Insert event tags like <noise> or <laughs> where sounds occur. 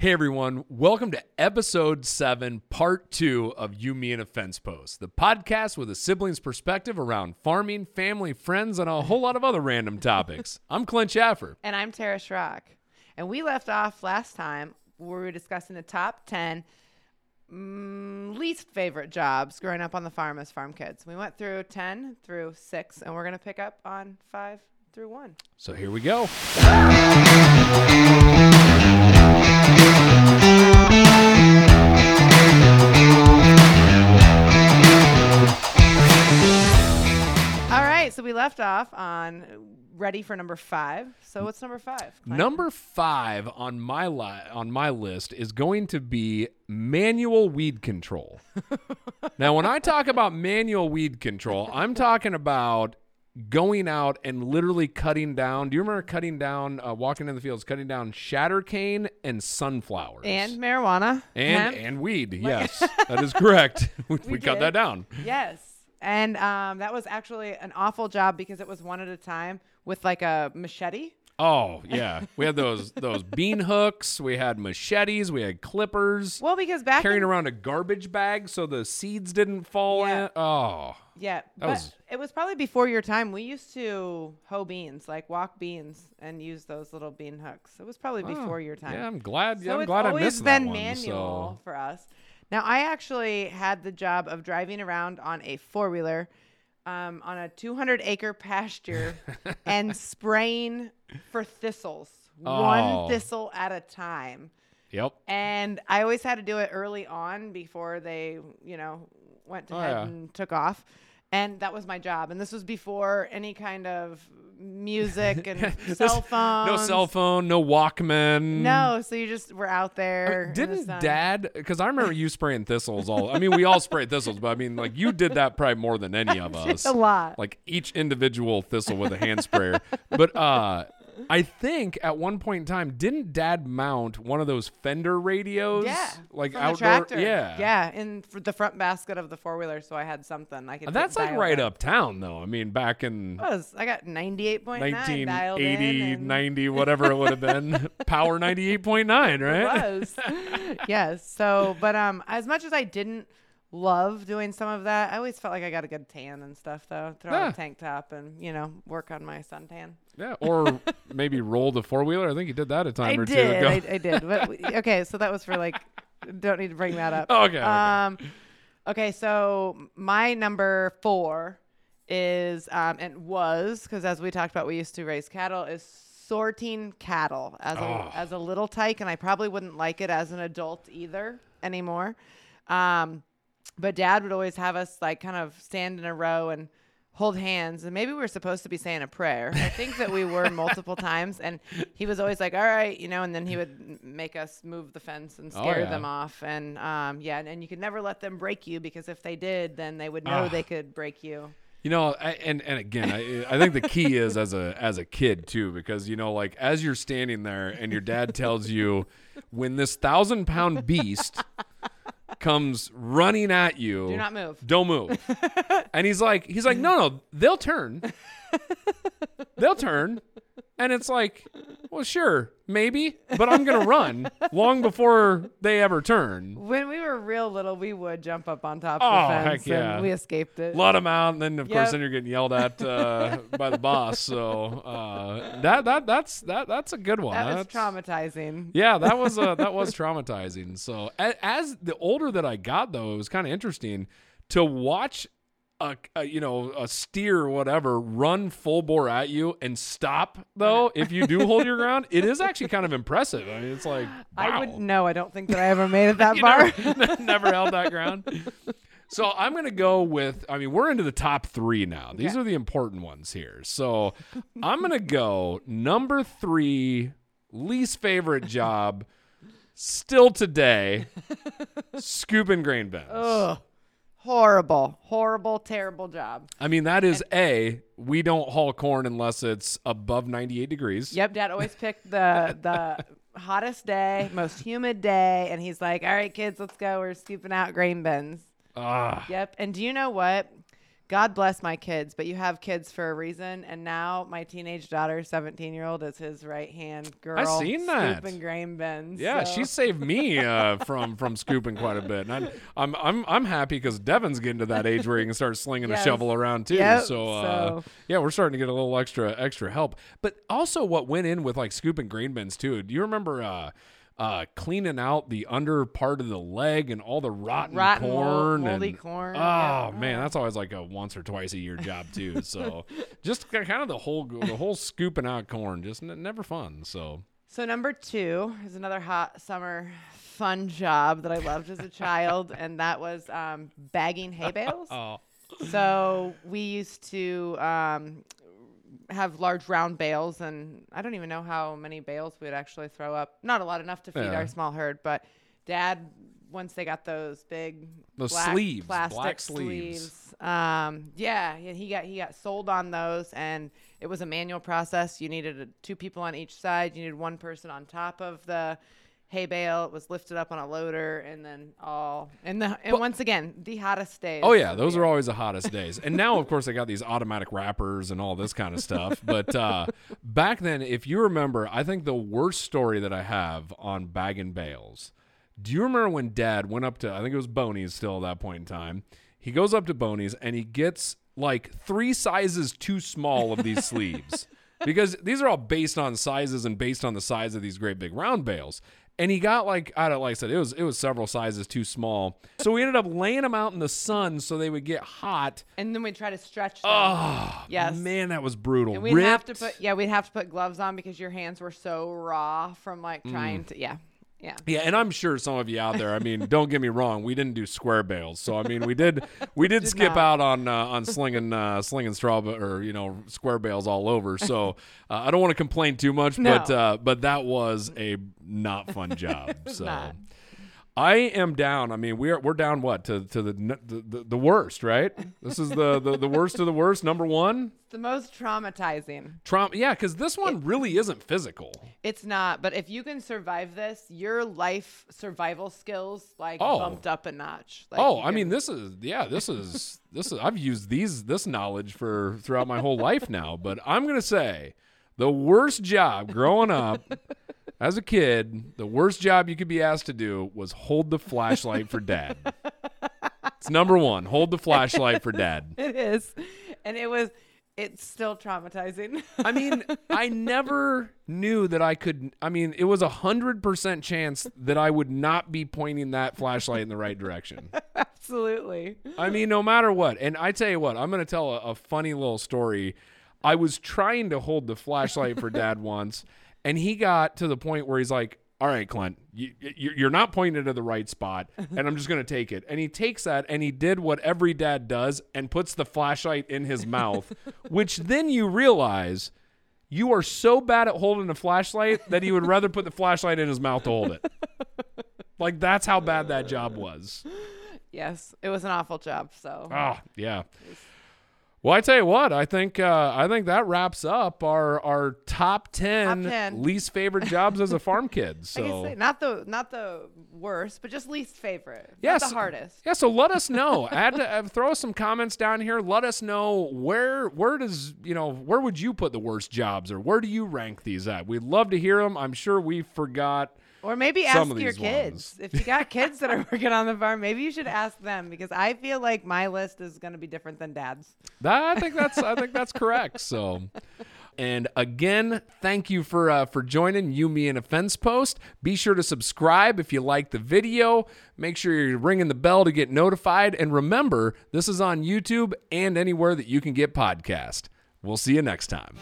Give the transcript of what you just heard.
Hey everyone, welcome to episode 7, part 2 of You Me and a Fence Post, the podcast with a sibling's perspective around farming, family, friends, and a whole lot of other random topics. <laughs> I'm Clint Schaffer. And I'm Tara Schrock. And we left off last time where we were discussing the top 10 mm, least favorite jobs growing up on the farm as farm kids. We went through 10 through 6, and we're going to pick up on 5 through 1. So here we go. <laughs> right, so we left off on ready for number 5. So what's number 5? Clint? Number 5 on my li- on my list is going to be manual weed control. <laughs> now, when I talk about manual weed control, I'm talking about going out and literally cutting down. Do you remember cutting down, uh, walking in the fields, cutting down shatter cane and sunflowers And marijuana. and hemp. and weed? Yes, <laughs> that is correct. <laughs> we we cut that down. Yes. And um, that was actually an awful job because it was one at a time with like a machete. Oh yeah, we had those those bean hooks. We had machetes. We had clippers. Well, because back carrying in, around a garbage bag so the seeds didn't fall Yeah. in. Oh, yeah, but was- it was probably before your time. We used to hoe beans, like walk beans, and use those little bean hooks. It was probably before your time. Oh, yeah. I'm glad. so I'm it's glad I always missed been that one. manual So for us. Now, I actually had the job of driving around on a four wheeler um, on a 200 acre pasture <laughs> and spraying for thistles, Oh. one thistle at a time. yep. And I always had to do it early on before they, you know, went to Oh, head yeah. and took off. And that was my job. And this was before any kind of music <laughs> and cell phones. No cell phone. No Walkman. No, so you just were out there. the Didn't sun. Dad? Because I remember you spraying thistles all. I mean, we all sprayed thistles, but I mean, like you did that probably more than any of <laughs> us. a lot? Like each individual thistle with a hand sprayer. But uh, <laughs> I think at one point in time, didn't Dad mount one of those Fender radios? Yeah, like from the outdoor. tractor. Yeah, yeah, in the front basket of the four wheeler, so I had something I could. That's like right in. uptown, though. I mean, back in Was I got ninety eight point nine 1980, and <laughs> 90, whatever it would have been. <laughs> Power 98.9, right? It was. yes. So, but um, as much as I didn't love doing some of that, I always felt like I got a good tan and stuff, though. Throw on a tank top and you know work on my suntan. Yeah, or <laughs> maybe roll the four wheeler. I think you did that a time I or two ago. I, I did. But we- <laughs> okay, so that was for like. Don't need to bring that up. Oh, okay, okay. Um, okay. So my number four is um and was because as we talked about, we used to raise cattle is sorting cattle as a Oh. as a little tyke, and I probably wouldn't like it as an adult either anymore. Um, but Dad would always have us like kind of stand in a row and hold hands and maybe we were supposed to be saying a prayer i think that we were multiple <laughs> times and he was always like all right you know and then he would make us move the fence and Oh, scare yeah. them off and um, yeah and, and you could never let them break you because if they did then they would know Ah. they could break you You know, I, and and again, I I think the key is as a as a kid too, because you know, like as you're standing there and your dad tells you, when this thousand pound beast comes running at you, do not move. Don't move. <laughs> and he's like, he's like, no, no, they'll turn, <laughs> they'll turn, and it's like, well, sure, maybe, but I'm gonna run long before they ever turn. when we were real little we would jump up on top Oh, of the heck fence yeah. and we escaped it let them out, and then of course Yep. then you're getting yelled at uh, by the boss. So uh, that that that's that that's a good one. that was That's- traumatizing Yeah, that was uh, that was traumatizing. So a- as the older that I got, though, it was kind of interesting to watch. A, a you know a steer or whatever run full bore at you and stop though if you do hold your <laughs> ground it is actually kind of impressive I mean it's like i wow. would no i don't think that i ever made it that <laughs> far <laughs> never, never held that ground. So I'm gonna go with. I mean, we're into the top three now. These Okay. are the important ones here. So I'm gonna go number three, least favorite job, still today, scooping grain bins. Ugh. Horrible, horrible, terrible job. I mean, that is a. We don't haul corn unless it's above 98 degrees. Yep, Dad always picked the the <laughs> hottest day, most humid day, and he's like, "All right, kids, let's go. We're scooping out grain bins." Ah. Yep. And do you know what? God bless my kids, but you have kids for a reason. And now my teenage daughter, 17 year old, is his right hand girl. I seen that. Scooping grain bins. Yeah, so- she saved me <laughs> uh, from from scooping quite a bit, and I, I'm I'm I'm happy because Devin's getting to that age where he can start slinging Yes. a shovel around too. Yep, so, uh, so- yeah, we're starting to get a little extra extra help. But also, what went in with like scooping grain bins too? Do you remember? Uh, uh, cleaning out the under part of the leg and all the rotten, Rotten, mold- corn moldy and corn, oh yeah. man, that's always like a once or twice a year job too. <laughs> So just kind of the whole the whole scooping out corn, just n- never fun. So So number two is another hot summer fun job that I loved as a child, <laughs> and that was um, bagging hay bales. <laughs> oh so we used to um, have large round bales, and I don't even know how many bales we'd actually throw up. Not a lot enough to feed Yeah. our small herd, but Dad, once they got those big Those black sleeves, plastic black sleeves. um, yeah, he got he got sold on those, and it was a manual process. You needed a, two people on each side. You needed one person on top of the hay bale. It was lifted up on a loader, and then all and the and once again the hottest days. Oh yeah, those are always the hottest days. And now, of course, they got these automatic wrappers and all this kind of stuff. But uh, back then, if you remember, I think the worst story that I have on bagging bales. Do you remember when Dad went up to? I think it was Boney's still at that point in time. He goes up to Boney's and he gets like three sizes too small of these <laughs> sleeves because these are all based on sizes and based on the size of these great big round bales. And he got like I don't like I said it was it was several sizes too small. So we ended up laying them out in the sun so they would get hot. and then we try to stretch them. Oh Yes. man, that was brutal. and we'd have to put yeah, we'd have to put gloves on because your hands were so raw from like Mm. trying to yeah. Yeah. Yeah, and I'm sure some of you out there. I mean, don't get me wrong. We didn't do square bales, so I mean, we did we did, Did skip not. out on uh, on slinging uh, slinging straw or you know square bales all over. So uh, I don't want to complain too much, but uh, but that was a not fun job. <laughs> so not. I am down. I mean, we're we're down what to to the the, the, the worst, right? This is the, the the worst of the worst. Number one, It's the most traumatizing. trauma. Yeah, because this one really isn't physical. It's not, but if you can survive this, your life survival skills like Oh. bumped up a notch. Like Oh, I mean, this is yeah, this is this is I've used these this knowledge for throughout my whole life now. But I'm gonna say the worst job growing up as a kid, the worst job you could be asked to do was hold the flashlight for dad. <laughs> It's number one. Hold the flashlight for dad. <laughs> it is, and it was. It's still traumatizing. I mean, <laughs> I never knew that I could. I mean, it was a hundred percent chance that I would not be pointing that flashlight in the right direction. Absolutely. I mean, no matter what. And I tell you what, I'm going to tell a, a funny little story. I was trying to hold the flashlight for dad once, and he got to the point where he's like, all right, Clint, you, you- you're not pointing to the right spot, and I'm just going to take it. And he takes that, and he did what every dad does and puts the flashlight in his mouth, <laughs> which then you realize you are so bad at holding a flashlight that he would rather put the flashlight in his mouth to hold it. Like, that's how bad that job was. Yes, it was an awful job. So Oh, yeah. Well, I tell you what, I think uh, I think that wraps up our our top ten, Top 10. least favorite <laughs> jobs as a farm kid. So say, not the not the worst, but just least favorite. Yes. Not the hardest. yeah, so let us know. <laughs> Add uh, throw some comments down here. Let us know where where does you know where would you put the worst jobs or where do you rank these at? We'd love to hear them. I'm sure we forgot. Or maybe ask your kids. If you got <laughs> kids that are working on the farm, maybe you should ask them because I feel like my list is going to be different than dad's. That, I think that's I think that's correct. So, and again, thank you for uh, for joining you, me, and a fence post. Be sure to subscribe if you like the video. Make sure you're ringing the bell to get notified. And remember, this is on YouTube and anywhere that you can get podcast. We'll see you next time.